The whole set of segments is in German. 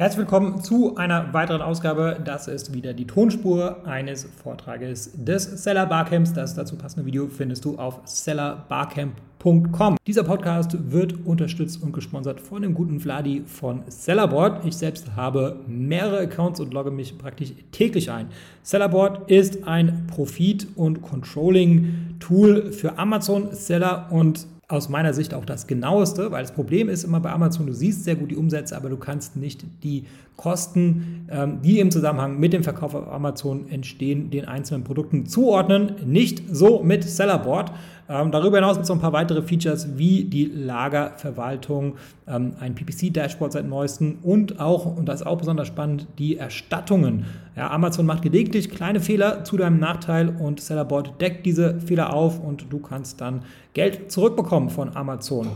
Herzlich willkommen zu einer weiteren Ausgabe. Das ist wieder die Tonspur eines Vortrages des Seller Barcamps. Das dazu passende Video findest du auf sellerbarcamp.com. Dieser Podcast wird unterstützt und gesponsert von dem guten Vladi von Sellerboard. Ich selbst habe mehrere Accounts und logge mich praktisch täglich ein. Sellerboard ist ein Profit- und Controlling-Tool für Amazon-Seller und aus meiner Sicht auch das genaueste, weil das Problem ist immer bei Amazon, du siehst sehr gut die Umsätze, aber du kannst nicht die Kosten, ähm, die im Zusammenhang mit dem Verkauf auf Amazon entstehen, den einzelnen Produkten zuordnen. Nicht so mit Sellerboard. Ähm, darüber hinaus gibt es noch ein paar weitere Features wie die Lagerverwaltung, ähm, ein PPC-Dashboard seit neuestem und auch, und das ist auch besonders spannend, die Erstattungen. Ja, Amazon macht gelegentlich kleine Fehler zu deinem Nachteil und Sellerboard deckt diese Fehler auf und du kannst dann Geld zurückbekommen von Amazon.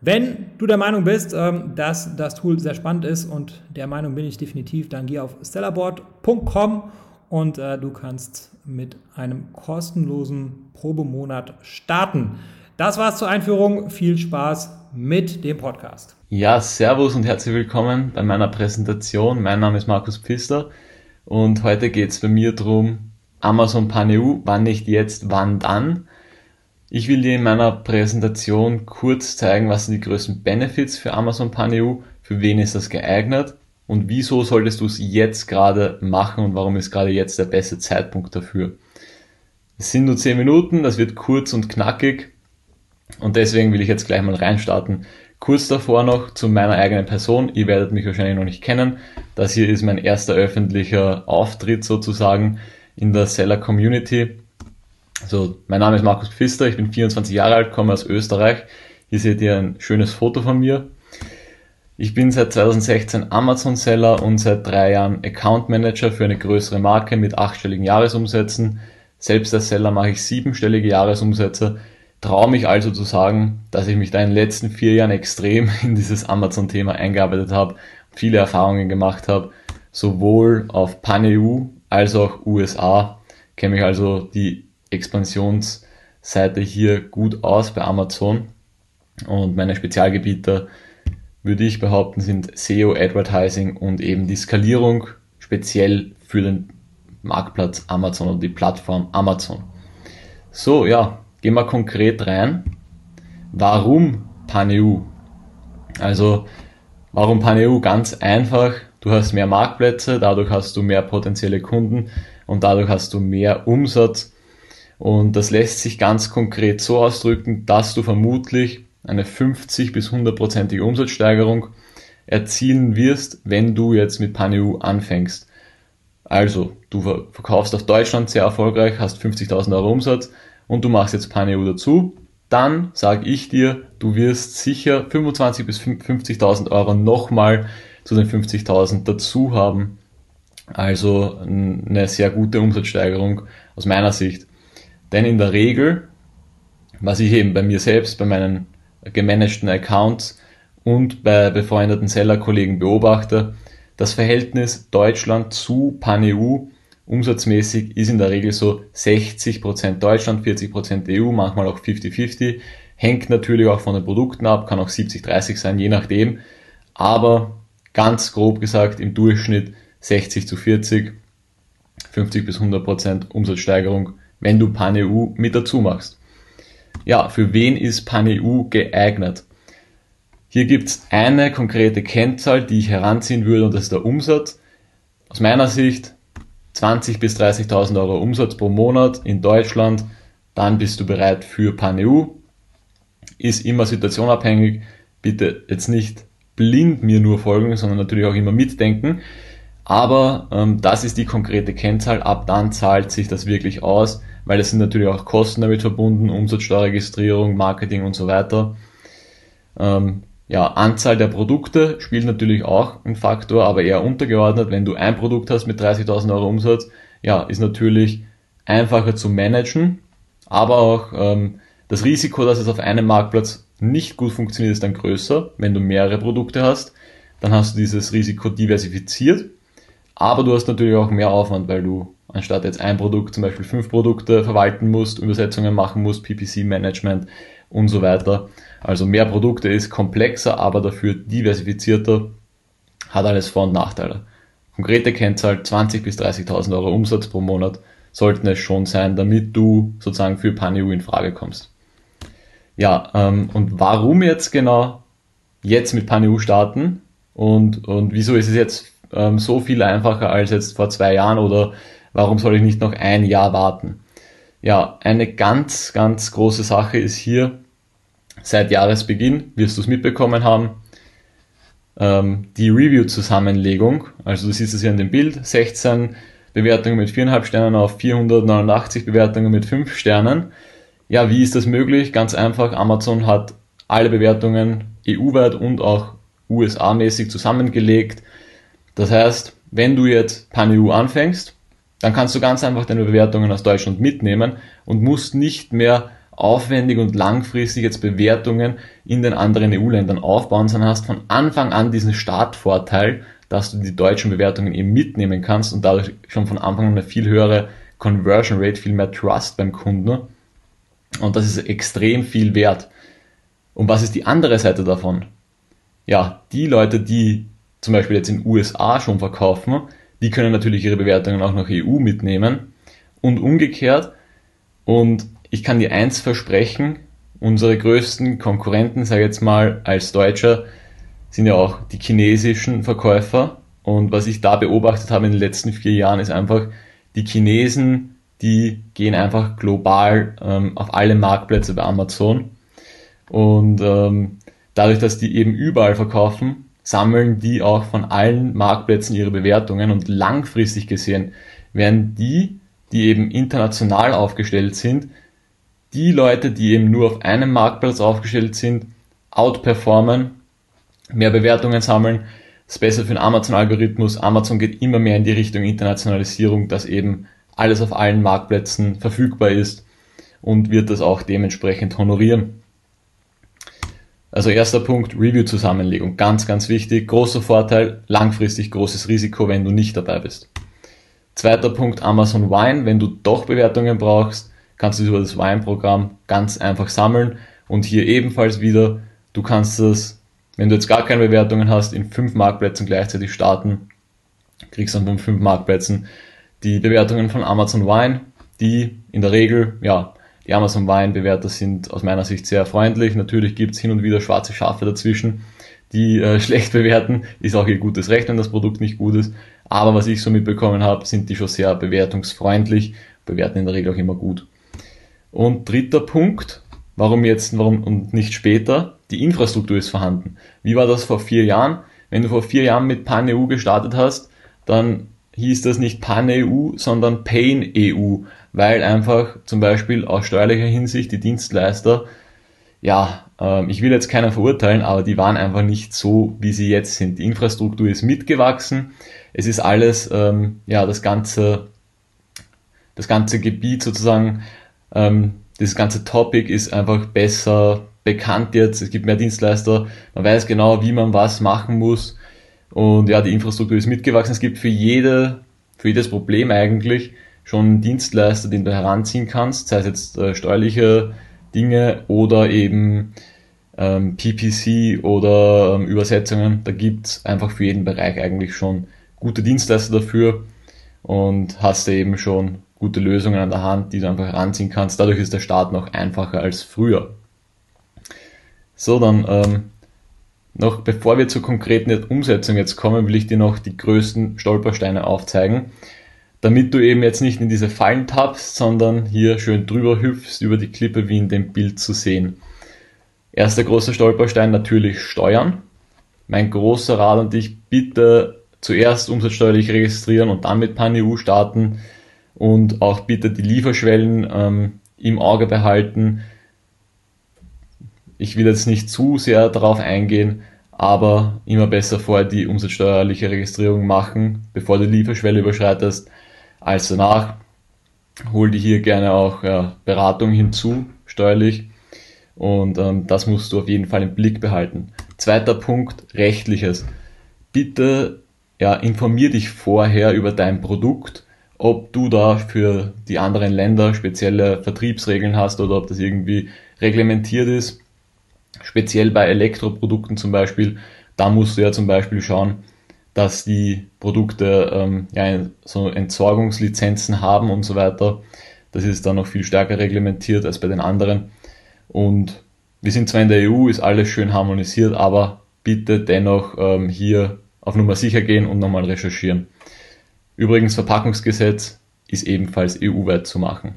Wenn du der Meinung bist, ähm, dass das Tool sehr spannend ist und der Meinung bin ich definitiv, dann geh auf stellarboard.com und äh, du kannst mit einem kostenlosen Probemonat starten. Das war's zur Einführung. Viel Spaß mit dem Podcast. Ja, Servus und herzlich willkommen bei meiner Präsentation. Mein Name ist Markus Pfister und heute geht es bei mir darum, Amazon PanEU, wann nicht jetzt, wann dann. Ich will dir in meiner Präsentation kurz zeigen, was sind die größten Benefits für Amazon PanEU, für wen ist das geeignet und wieso solltest du es jetzt gerade machen und warum ist gerade jetzt der beste Zeitpunkt dafür. Es sind nur 10 Minuten, das wird kurz und knackig und deswegen will ich jetzt gleich mal reinstarten. Kurz davor noch zu meiner eigenen Person. Ihr werdet mich wahrscheinlich noch nicht kennen. Das hier ist mein erster öffentlicher Auftritt sozusagen in der Seller Community. Also, mein Name ist Markus Pfister, ich bin 24 Jahre alt, komme aus Österreich. Hier seht ihr ein schönes Foto von mir. Ich bin seit 2016 Amazon-Seller und seit drei Jahren Account Manager für eine größere Marke mit achtstelligen Jahresumsätzen. Selbst als Seller mache ich siebenstellige Jahresumsätze. Traue mich also zu sagen, dass ich mich da in den letzten vier Jahren extrem in dieses Amazon-Thema eingearbeitet habe, viele Erfahrungen gemacht habe, sowohl auf Pan-EU als auch USA. Kenne mich also die Expansionsseite hier gut aus bei Amazon und meine Spezialgebiete würde ich behaupten, sind SEO, Advertising und eben die Skalierung speziell für den Marktplatz Amazon oder die Plattform Amazon. So, ja, gehen wir konkret rein. Warum PanEU? Also, warum PanEU? Ganz einfach. Du hast mehr Marktplätze, dadurch hast du mehr potenzielle Kunden und dadurch hast du mehr Umsatz. Und das lässt sich ganz konkret so ausdrücken, dass du vermutlich eine 50 bis 100%ige Umsatzsteigerung erzielen wirst, wenn du jetzt mit PanEU anfängst. Also, du verkaufst auf Deutschland sehr erfolgreich, hast 50.000 Euro Umsatz und du machst jetzt PanEU dazu, dann sage ich dir, du wirst sicher 25 bis 50.000 Euro nochmal zu den 50.000 dazu haben. Also eine sehr gute Umsatzsteigerung aus meiner Sicht. Denn in der Regel, was ich eben bei mir selbst, bei meinen gemanagten Accounts und bei befreundeten Sellerkollegen beobachte, das Verhältnis Deutschland zu PanEU umsatzmäßig ist in der Regel so 60% Deutschland, 40% EU, manchmal auch 50-50. Hängt natürlich auch von den Produkten ab, kann auch 70-30 sein, je nachdem. Aber ganz grob gesagt im Durchschnitt 60 zu 40, 50 bis 100% Umsatzsteigerung, wenn du PanEU mit dazu machst ja, für wen ist PanEU geeignet? Hier gibt es eine konkrete Kennzahl, die ich heranziehen würde und das ist der Umsatz. Aus meiner Sicht 20.000 bis 30.000 Euro Umsatz pro Monat in Deutschland, dann bist du bereit für PanEU. Ist immer situationabhängig. Bitte jetzt nicht blind mir nur folgen, sondern natürlich auch immer mitdenken. Aber ähm, das ist die konkrete Kennzahl. Ab dann zahlt sich das wirklich aus weil es sind natürlich auch Kosten damit verbunden, Umsatzsteuerregistrierung, Marketing und so weiter. Ähm, ja, Anzahl der Produkte spielt natürlich auch ein Faktor, aber eher untergeordnet. Wenn du ein Produkt hast mit 30.000 Euro Umsatz, ja, ist natürlich einfacher zu managen, aber auch ähm, das Risiko, dass es auf einem Marktplatz nicht gut funktioniert, ist dann größer. Wenn du mehrere Produkte hast, dann hast du dieses Risiko diversifiziert, aber du hast natürlich auch mehr Aufwand, weil du anstatt jetzt ein Produkt zum Beispiel fünf Produkte verwalten musst, Übersetzungen machen musst, PPC-Management und so weiter. Also mehr Produkte ist komplexer, aber dafür diversifizierter hat alles Vor- und Nachteile. Konkrete Kennzahl 20.000 bis 30.000 Euro Umsatz pro Monat sollten es schon sein, damit du sozusagen für PanEU in Frage kommst. Ja, ähm, und warum jetzt genau jetzt mit PanEU starten und, und wieso ist es jetzt ähm, so viel einfacher als jetzt vor zwei Jahren oder warum soll ich nicht noch ein Jahr warten? Ja, eine ganz, ganz große Sache ist hier, seit Jahresbeginn wirst du es mitbekommen haben, ähm, die Review-Zusammenlegung, also du siehst es hier in dem Bild, 16 Bewertungen mit 4,5 Sternen auf 489 Bewertungen mit 5 Sternen. Ja, wie ist das möglich? Ganz einfach, Amazon hat alle Bewertungen EU-weit und auch USA-mäßig zusammengelegt. Das heißt, wenn du jetzt Pan-EU anfängst, dann kannst du ganz einfach deine Bewertungen aus Deutschland mitnehmen und musst nicht mehr aufwendig und langfristig jetzt Bewertungen in den anderen EU-Ländern aufbauen, sondern hast von Anfang an diesen Startvorteil, dass du die deutschen Bewertungen eben mitnehmen kannst und dadurch schon von Anfang an eine viel höhere Conversion Rate, viel mehr Trust beim Kunden. Und das ist extrem viel wert. Und was ist die andere Seite davon? Ja, die Leute, die zum Beispiel jetzt in USA schon verkaufen, die können natürlich ihre Bewertungen auch nach EU mitnehmen und umgekehrt. Und ich kann dir eins versprechen, unsere größten Konkurrenten, sage jetzt mal als Deutscher, sind ja auch die chinesischen Verkäufer. Und was ich da beobachtet habe in den letzten vier Jahren, ist einfach, die Chinesen, die gehen einfach global ähm, auf alle Marktplätze bei Amazon. Und ähm, dadurch, dass die eben überall verkaufen, sammeln die auch von allen Marktplätzen ihre Bewertungen und langfristig gesehen werden die, die eben international aufgestellt sind, die Leute, die eben nur auf einem Marktplatz aufgestellt sind, outperformen mehr Bewertungen sammeln. Das ist besser für den Amazon-Algorithmus. Amazon geht immer mehr in die Richtung Internationalisierung, dass eben alles auf allen Marktplätzen verfügbar ist und wird das auch dementsprechend honorieren. Also erster Punkt, Review-Zusammenlegung. Ganz, ganz wichtig. Großer Vorteil, langfristig großes Risiko, wenn du nicht dabei bist. Zweiter Punkt, Amazon Wine. Wenn du doch Bewertungen brauchst, kannst du über das Wine-Programm ganz einfach sammeln. Und hier ebenfalls wieder, du kannst das wenn du jetzt gar keine Bewertungen hast, in fünf Marktplätzen gleichzeitig starten, kriegst dann von fünf Marktplätzen die Bewertungen von Amazon Wine, die in der Regel, ja, die Amazon Wine Bewerter sind aus meiner Sicht sehr freundlich. Natürlich gibt's hin und wieder schwarze Schafe dazwischen, die äh, schlecht bewerten. Ist auch ihr gutes Recht, wenn das Produkt nicht gut ist. Aber was ich so mitbekommen habe, sind die schon sehr bewertungsfreundlich, bewerten in der Regel auch immer gut. Und dritter Punkt, warum jetzt warum und nicht später? die Infrastruktur ist vorhanden. Wie war das vor vier Jahren? Wenn du vor vier Jahren mit PanEU gestartet hast, dann hieß das nicht PanEU, sondern PainEU, weil einfach zum Beispiel aus steuerlicher Hinsicht die Dienstleister, ja, äh, ich will jetzt keiner verurteilen, aber die waren einfach nicht so, wie sie jetzt sind. Die Infrastruktur ist mitgewachsen, es ist alles, ähm, ja, das ganze, das ganze Gebiet sozusagen, ähm, das ganze Topic ist einfach besser bekannt jetzt, es gibt mehr Dienstleister, man weiß genau, wie man was machen muss und ja, die Infrastruktur ist mitgewachsen. Es gibt für jede, für jedes Problem eigentlich schon Dienstleister, den du heranziehen kannst, sei es jetzt äh, steuerliche Dinge oder eben ähm, PPC oder ähm, Übersetzungen. Da gibt's einfach für jeden Bereich eigentlich schon gute Dienstleister dafür und hast du eben schon gute Lösungen an der Hand, die du einfach heranziehen kannst. Dadurch ist der Start noch einfacher als früher. So, dann ähm, noch bevor wir zur konkreten Umsetzung jetzt kommen, will ich dir noch die größten Stolpersteine aufzeigen, damit du eben jetzt nicht in diese Fallen tappst, sondern hier schön drüber hüpfst über die Klippe wie in dem Bild zu sehen. Erster großer Stolperstein natürlich Steuern. Mein großer Rat an dich, bitte zuerst umsatzsteuerlich registrieren und dann mit PanEU starten und auch bitte die Lieferschwellen ähm, im Auge behalten ich will jetzt nicht zu sehr darauf eingehen, aber immer besser vorher die umsatzsteuerliche Registrierung machen, bevor du die Lieferschwelle überschreitest, als danach. Hol dir hier gerne auch ja, Beratung hinzu, steuerlich. Und ähm, das musst du auf jeden Fall im Blick behalten. Zweiter Punkt, rechtliches. Bitte ja, informier dich vorher über dein Produkt, ob du da für die anderen Länder spezielle Vertriebsregeln hast oder ob das irgendwie reglementiert ist speziell bei Elektroprodukten zum Beispiel, da musst du ja zum Beispiel schauen, dass die Produkte ähm, ja, so Entsorgungslizenzen haben und so weiter. Das ist dann noch viel stärker reglementiert als bei den anderen. Und wir sind zwar in der EU, ist alles schön harmonisiert, aber bitte dennoch ähm, hier auf Nummer sicher gehen und nochmal recherchieren. Übrigens, Verpackungsgesetz ist ebenfalls EU-weit zu machen,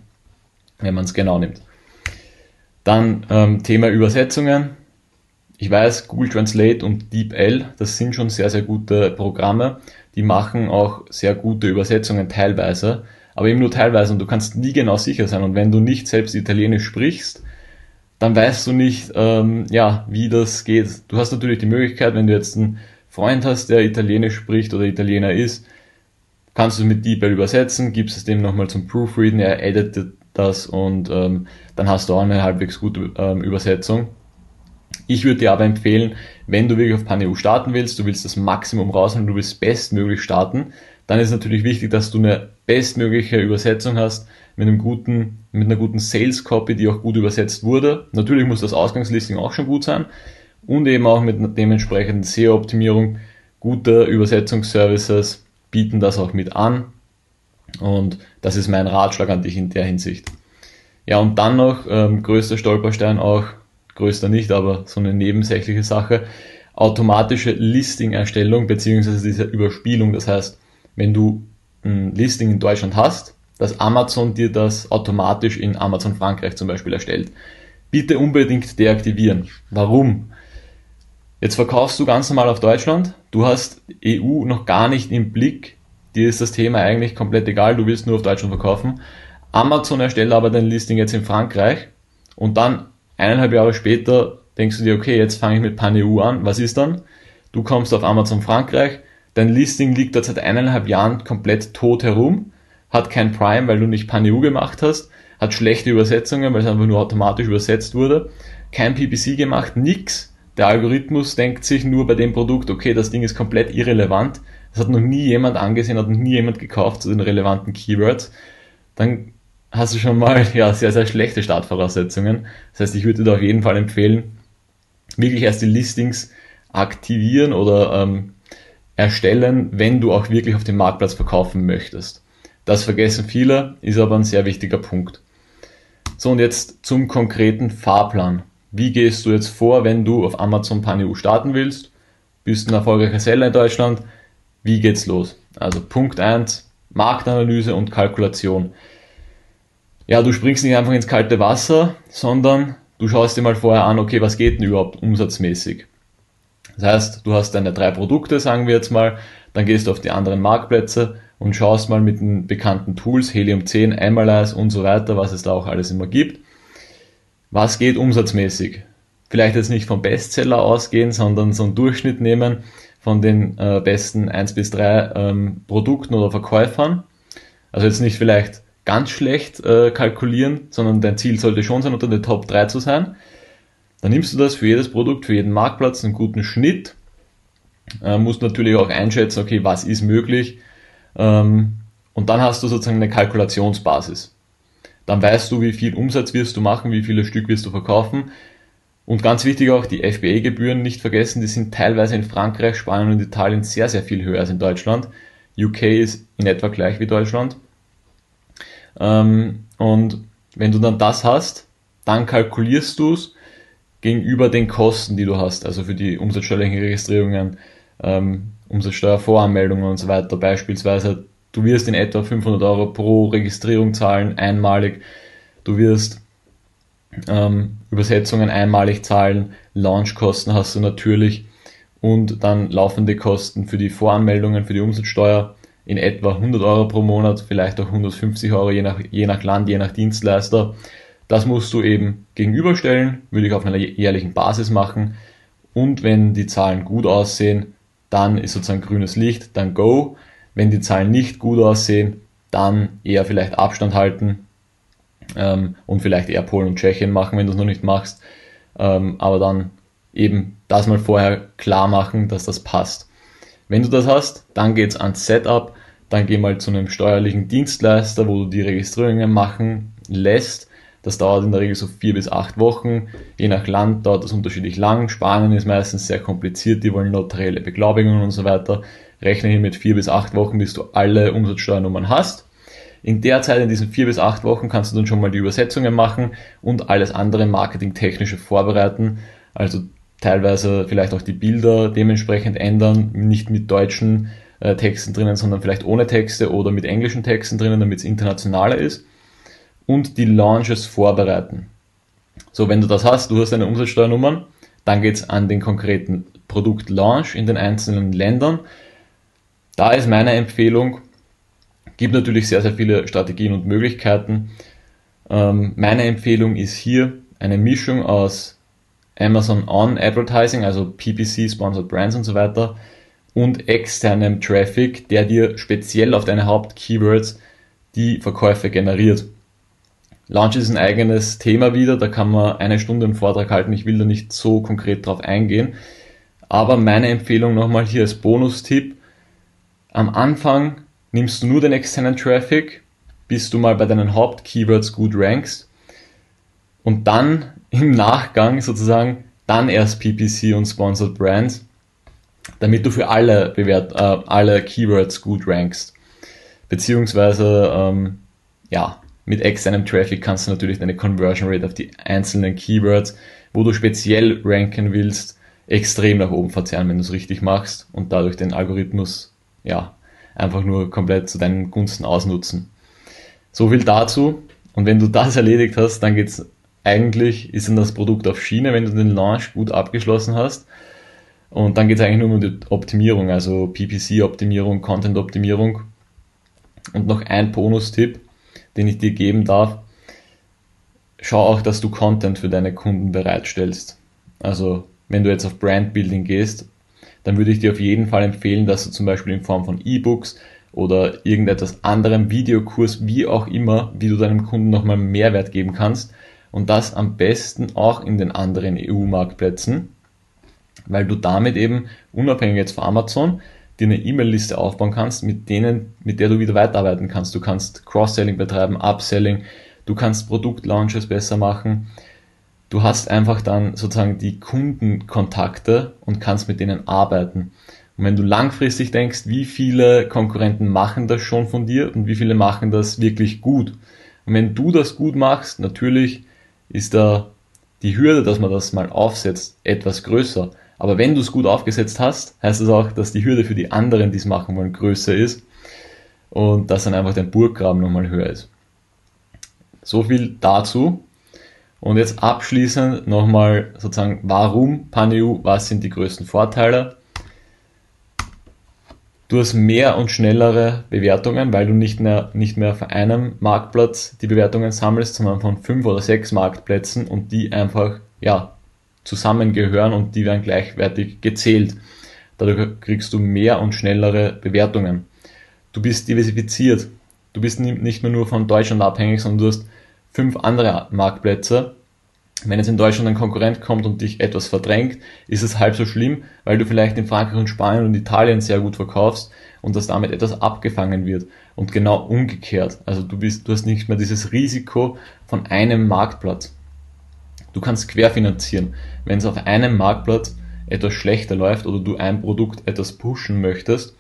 wenn man es genau nimmt. Dann ähm, Thema Übersetzungen. Ich weiß, Google Translate und DeepL, das sind schon sehr, sehr gute Programme. Die machen auch sehr gute Übersetzungen teilweise, aber eben nur teilweise und du kannst nie genau sicher sein. Und wenn du nicht selbst Italienisch sprichst, dann weißt du nicht, ähm, ja, wie das geht. Du hast natürlich die Möglichkeit, wenn du jetzt einen Freund hast, der Italienisch spricht oder Italiener ist, kannst du es mit DeepL übersetzen, gibst es dem nochmal zum Proofreaden, er editet das und ähm, dann hast du auch eine halbwegs gute ähm, Übersetzung. Ich würde dir aber empfehlen, wenn du wirklich auf PanEU starten willst, du willst das Maximum rausholen, du willst bestmöglich starten, dann ist natürlich wichtig, dass du eine bestmögliche Übersetzung hast mit einem guten, mit einer guten Sales Copy, die auch gut übersetzt wurde. Natürlich muss das Ausgangslisting auch schon gut sein und eben auch mit einer dementsprechenden SEO-Optimierung. Gute Übersetzungsservices bieten das auch mit an und das ist mein Ratschlag an dich in der Hinsicht. Ja, und dann noch ähm, größter Stolperstein auch größter nicht, aber so eine nebensächliche Sache, automatische Listing-Erstellung beziehungsweise diese Überspielung. Das heißt, wenn du ein Listing in Deutschland hast, dass Amazon dir das automatisch in Amazon Frankreich zum Beispiel erstellt. Bitte unbedingt deaktivieren. Warum? Jetzt verkaufst du ganz normal auf Deutschland, du hast EU noch gar nicht im Blick, dir ist das Thema eigentlich komplett egal, du willst nur auf Deutschland verkaufen. Amazon erstellt aber dein Listing jetzt in Frankreich und dann eineinhalb Jahre später denkst du dir, okay, jetzt fange ich mit PanEU an. Was ist dann? Du kommst auf Amazon Frankreich, dein Listing liegt dort seit eineinhalb Jahren komplett tot herum, hat kein Prime, weil du nicht PanEU gemacht hast, hat schlechte Übersetzungen, weil es einfach nur automatisch übersetzt wurde, kein PPC gemacht, nix. Der Algorithmus denkt sich nur bei dem Produkt, okay, das Ding ist komplett irrelevant. Das hat noch nie jemand angesehen, hat noch nie jemand gekauft zu den relevanten Keywords. Dann hast du schon mal ja, sehr, sehr schlechte Startvoraussetzungen. Das heißt, ich würde dir auf jeden Fall empfehlen, wirklich erst die Listings aktivieren oder ähm, erstellen, wenn du auch wirklich auf dem Marktplatz verkaufen möchtest. Das vergessen viele, ist aber ein sehr wichtiger Punkt. So, und jetzt zum konkreten Fahrplan. Wie gehst du jetzt vor, wenn du auf Amazon PanEU starten willst? Bist ein erfolgreicher Seller in Deutschland? Wie geht's los? Also Punkt 1, Marktanalyse und Kalkulation ja, du springst nicht einfach ins kalte Wasser, sondern du schaust dir mal vorher an, okay, was geht denn überhaupt umsatzmäßig? Das heißt, du hast deine drei Produkte, sagen wir jetzt mal, dann gehst du auf die anderen Marktplätze und schaust mal mit den bekannten Tools, Helium 10, Analyze und so weiter, was es da auch alles immer gibt. Was geht umsatzmäßig? Vielleicht jetzt nicht vom Bestseller ausgehen, sondern so einen Durchschnitt nehmen von den äh, besten 1 bis 3 ähm, Produkten oder Verkäufern. Also jetzt nicht vielleicht ganz schlecht äh, kalkulieren, sondern dein Ziel sollte schon sein, unter den Top 3 zu sein. Dann nimmst du das für jedes Produkt, für jeden Marktplatz einen guten Schnitt. Äh, musst natürlich auch einschätzen, okay, was ist möglich. Ähm, und dann hast du sozusagen eine Kalkulationsbasis. Dann weißt du, wie viel Umsatz wirst du machen, wie viele Stück wirst du verkaufen. Und ganz wichtig auch, die FBA-Gebühren nicht vergessen, die sind teilweise in Frankreich, Spanien und Italien sehr, sehr viel höher als in Deutschland. UK ist in etwa gleich wie Deutschland. Ähm, und wenn du dann das hast, dann kalkulierst du es gegenüber den Kosten, die du hast, also für die umsatzsteuerlichen Registrierungen, ähm, Umsatzsteuervoranmeldungen und so weiter. Beispielsweise, du wirst in etwa 500 Euro pro Registrierung zahlen, einmalig. Du wirst ähm, Übersetzungen einmalig zahlen, Launchkosten hast du natürlich und dann laufende Kosten für die Voranmeldungen, für die Umsatzsteuer in etwa 100 Euro pro Monat, vielleicht auch 150 Euro, je nach, je nach Land, je nach Dienstleister. Das musst du eben gegenüberstellen, würde ich auf einer jährlichen Basis machen. Und wenn die Zahlen gut aussehen, dann ist sozusagen grünes Licht, dann go. Wenn die Zahlen nicht gut aussehen, dann eher vielleicht Abstand halten ähm, und vielleicht eher Polen und Tschechien machen, wenn du es noch nicht machst. Ähm, aber dann eben das mal vorher klar machen, dass das passt. Wenn du das hast, dann geht's ans Setup, dann geh mal zu einem steuerlichen Dienstleister, wo du die Registrierungen machen lässt. Das dauert in der Regel so vier bis acht Wochen. Je nach Land dauert das unterschiedlich lang. Spanien ist meistens sehr kompliziert, die wollen notarielle Beglaubigungen und so weiter. rechne hier mit vier bis acht Wochen, bis du alle Umsatzsteuernummern hast. In der Zeit, in diesen vier bis acht Wochen, kannst du dann schon mal die Übersetzungen machen und alles andere marketingtechnische vorbereiten. Also teilweise vielleicht auch die Bilder dementsprechend ändern, nicht mit deutschen äh, Texten drinnen, sondern vielleicht ohne Texte oder mit englischen Texten drinnen, damit es internationaler ist. Und die Launches vorbereiten. So, wenn du das hast, du hast deine Umsatzsteuernummern, dann geht es an den konkreten Produktlaunch in den einzelnen Ländern. Da ist meine Empfehlung, gibt natürlich sehr, sehr viele Strategien und Möglichkeiten. Ähm, meine Empfehlung ist hier eine Mischung aus Amazon On Advertising, also PPC, Sponsored Brands und so weiter, und externem Traffic, der dir speziell auf deine Hauptkeywords die Verkäufe generiert. Launch ist ein eigenes Thema wieder, da kann man eine Stunde einen Vortrag halten, ich will da nicht so konkret drauf eingehen. Aber meine Empfehlung nochmal hier als Bonustipp, am Anfang nimmst du nur den externen Traffic, bis du mal bei deinen Hauptkeywords gut rankst und dann im Nachgang sozusagen dann erst PPC und Sponsored Brands, damit du für alle, Bewert äh, alle Keywords gut rankst. Beziehungsweise, ähm, ja, mit externem Traffic kannst du natürlich deine Conversion Rate auf die einzelnen Keywords, wo du speziell ranken willst, extrem nach oben verzerren, wenn du es richtig machst und dadurch den Algorithmus, ja, einfach nur komplett zu deinen Gunsten ausnutzen. So viel dazu. Und wenn du das erledigt hast, dann geht's eigentlich ist dann das Produkt auf Schiene, wenn du den Launch gut abgeschlossen hast. Und dann geht es eigentlich nur um die Optimierung, also PPC-Optimierung, Content-Optimierung. Und noch ein Bonustipp, den ich dir geben darf. Schau auch, dass du Content für deine Kunden bereitstellst. Also, wenn du jetzt auf Brandbuilding gehst, dann würde ich dir auf jeden Fall empfehlen, dass du zum Beispiel in Form von E-Books oder irgendetwas anderem Videokurs, wie auch immer, wie du deinem Kunden nochmal Mehrwert geben kannst, und das am besten auch in den anderen EU-Marktplätzen, weil du damit eben unabhängig jetzt von Amazon dir eine E-Mail-Liste aufbauen kannst, mit denen, mit der du wieder weiterarbeiten kannst. Du kannst Cross-Selling betreiben, Upselling, du kannst Produktlaunches besser machen. Du hast einfach dann sozusagen die Kundenkontakte und kannst mit denen arbeiten. Und wenn du langfristig denkst, wie viele Konkurrenten machen das schon von dir und wie viele machen das wirklich gut. Und wenn du das gut machst, natürlich ist da die Hürde, dass man das mal aufsetzt, etwas größer. Aber wenn du es gut aufgesetzt hast, heißt das auch, dass die Hürde für die anderen, die es machen wollen, größer ist und dass dann einfach dein Burggraben nochmal höher ist. So viel dazu. Und jetzt abschließend nochmal sozusagen, warum PanEU, was sind die größten Vorteile? Du hast mehr und schnellere Bewertungen, weil du nicht mehr, nicht mehr von einem Marktplatz die Bewertungen sammelst, sondern von fünf oder sechs Marktplätzen und die einfach, ja, zusammengehören und die werden gleichwertig gezählt. Dadurch kriegst du mehr und schnellere Bewertungen. Du bist diversifiziert. Du bist nicht mehr nur von Deutschland abhängig, sondern du hast fünf andere Marktplätze wenn jetzt in Deutschland ein Konkurrent kommt und dich etwas verdrängt, ist es halb so schlimm, weil du vielleicht in Frankreich und Spanien und Italien sehr gut verkaufst und dass damit etwas abgefangen wird. Und genau umgekehrt. Also du bist, du hast nicht mehr dieses Risiko von einem Marktplatz. Du kannst querfinanzieren. Wenn es auf einem Marktplatz etwas schlechter läuft oder du ein Produkt etwas pushen möchtest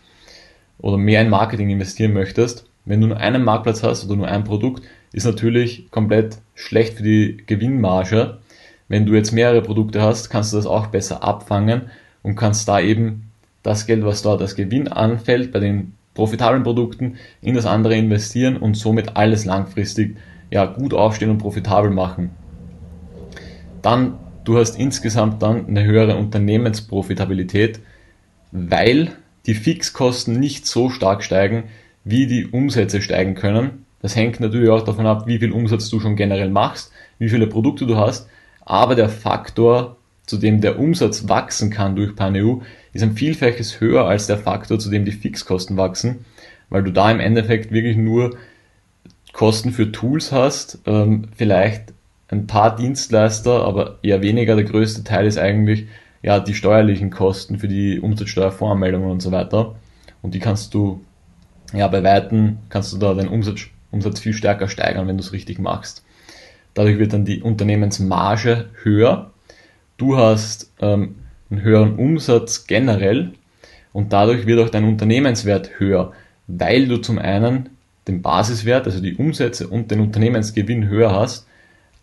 oder mehr in Marketing investieren möchtest, wenn du nur einen Marktplatz hast oder nur ein Produkt, ist natürlich komplett schlecht für die Gewinnmarge. Wenn du jetzt mehrere Produkte hast, kannst du das auch besser abfangen und kannst da eben das Geld, was dort als Gewinn anfällt, bei den profitablen Produkten in das andere investieren und somit alles langfristig ja, gut aufstehen und profitabel machen. Dann, du hast insgesamt dann eine höhere Unternehmensprofitabilität, weil die Fixkosten nicht so stark steigen, wie die Umsätze steigen können. Das hängt natürlich auch davon ab, wie viel Umsatz du schon generell machst, wie viele Produkte du hast. Aber der Faktor, zu dem der Umsatz wachsen kann durch PanEU, ist ein Vielfaches höher als der Faktor, zu dem die Fixkosten wachsen, weil du da im Endeffekt wirklich nur Kosten für Tools hast, ähm, vielleicht ein paar Dienstleister, aber eher weniger. Der größte Teil ist eigentlich ja die steuerlichen Kosten für die Umsatzsteuervoranmeldungen und so weiter. Und die kannst du ja, bei Weitem kannst du da den Umsatz, Umsatz viel stärker steigern, wenn du es richtig machst. Dadurch wird dann die Unternehmensmarge höher. Du hast ähm, einen höheren Umsatz generell und dadurch wird auch dein Unternehmenswert höher, weil du zum einen den Basiswert, also die Umsätze und den Unternehmensgewinn höher hast,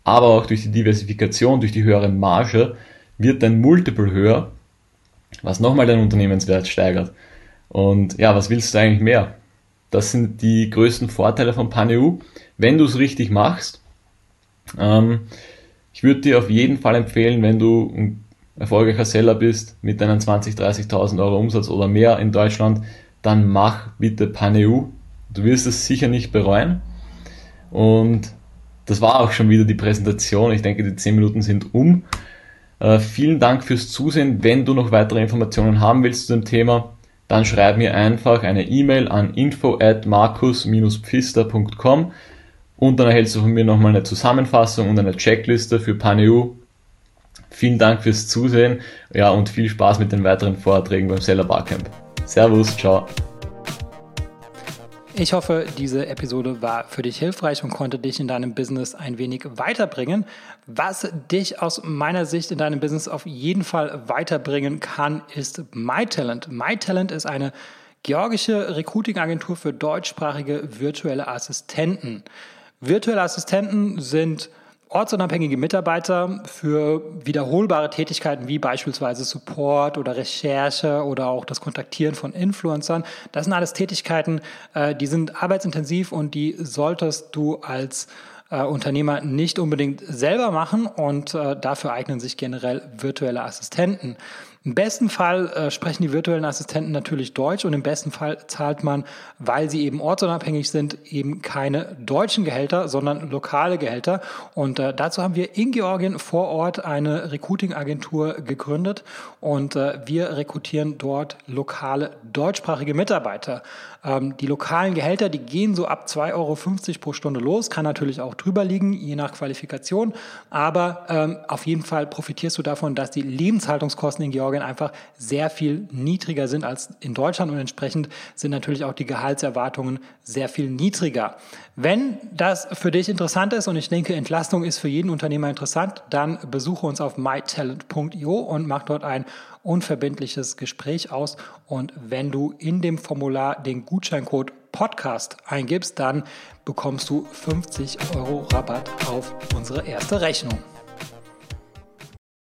aber auch durch die Diversifikation, durch die höhere Marge wird dein Multiple höher, was nochmal deinen Unternehmenswert steigert. Und ja, was willst du eigentlich mehr? Das sind die größten Vorteile von PanEU, wenn du es richtig machst. Ähm, ich würde dir auf jeden Fall empfehlen, wenn du ein erfolgreicher Seller bist mit deinen 20.000, 30.000 Euro Umsatz oder mehr in Deutschland, dann mach bitte PanEU. Du wirst es sicher nicht bereuen. Und das war auch schon wieder die Präsentation. Ich denke, die 10 Minuten sind um. Äh, vielen Dank fürs Zusehen. Wenn du noch weitere Informationen haben willst zu dem Thema, dann schreib mir einfach eine E-Mail an info at markus-pfister.com und dann erhältst du von mir nochmal eine Zusammenfassung und eine Checkliste für PanEU. Vielen Dank fürs Zusehen ja, und viel Spaß mit den weiteren Vorträgen beim Seller Barcamp. Servus, ciao. Ich hoffe, diese Episode war für dich hilfreich und konnte dich in deinem Business ein wenig weiterbringen. Was dich aus meiner Sicht in deinem Business auf jeden Fall weiterbringen kann, ist MyTalent. MyTalent ist eine georgische Recruiting-Agentur für deutschsprachige virtuelle Assistenten. Virtuelle Assistenten sind ortsunabhängige Mitarbeiter für wiederholbare Tätigkeiten wie beispielsweise Support oder Recherche oder auch das Kontaktieren von Influencern. Das sind alles Tätigkeiten, äh, die sind arbeitsintensiv und die solltest du als äh, Unternehmer nicht unbedingt selber machen und äh, dafür eignen sich generell virtuelle Assistenten. Im besten Fall äh, sprechen die virtuellen Assistenten natürlich Deutsch und im besten Fall zahlt man, weil sie eben ortsunabhängig sind, eben keine deutschen Gehälter, sondern lokale Gehälter. Und äh, dazu haben wir in Georgien vor Ort eine Recruiting-Agentur gegründet und äh, wir rekrutieren dort lokale deutschsprachige Mitarbeiter. Ähm, die lokalen Gehälter, die gehen so ab 2,50 Euro pro Stunde los, kann natürlich auch drüber liegen, je nach Qualifikation, aber ähm, auf jeden Fall profitierst du davon, dass die Lebenshaltungskosten in Georgien einfach sehr viel niedriger sind als in Deutschland und entsprechend sind natürlich auch die Gehaltserwartungen sehr viel niedriger. Wenn das für dich interessant ist und ich denke, Entlastung ist für jeden Unternehmer interessant, dann besuche uns auf mytalent.io und mach dort ein unverbindliches Gespräch aus. Und wenn du in dem Formular den Gutscheincode Podcast eingibst, dann bekommst du 50 Euro Rabatt auf unsere erste Rechnung.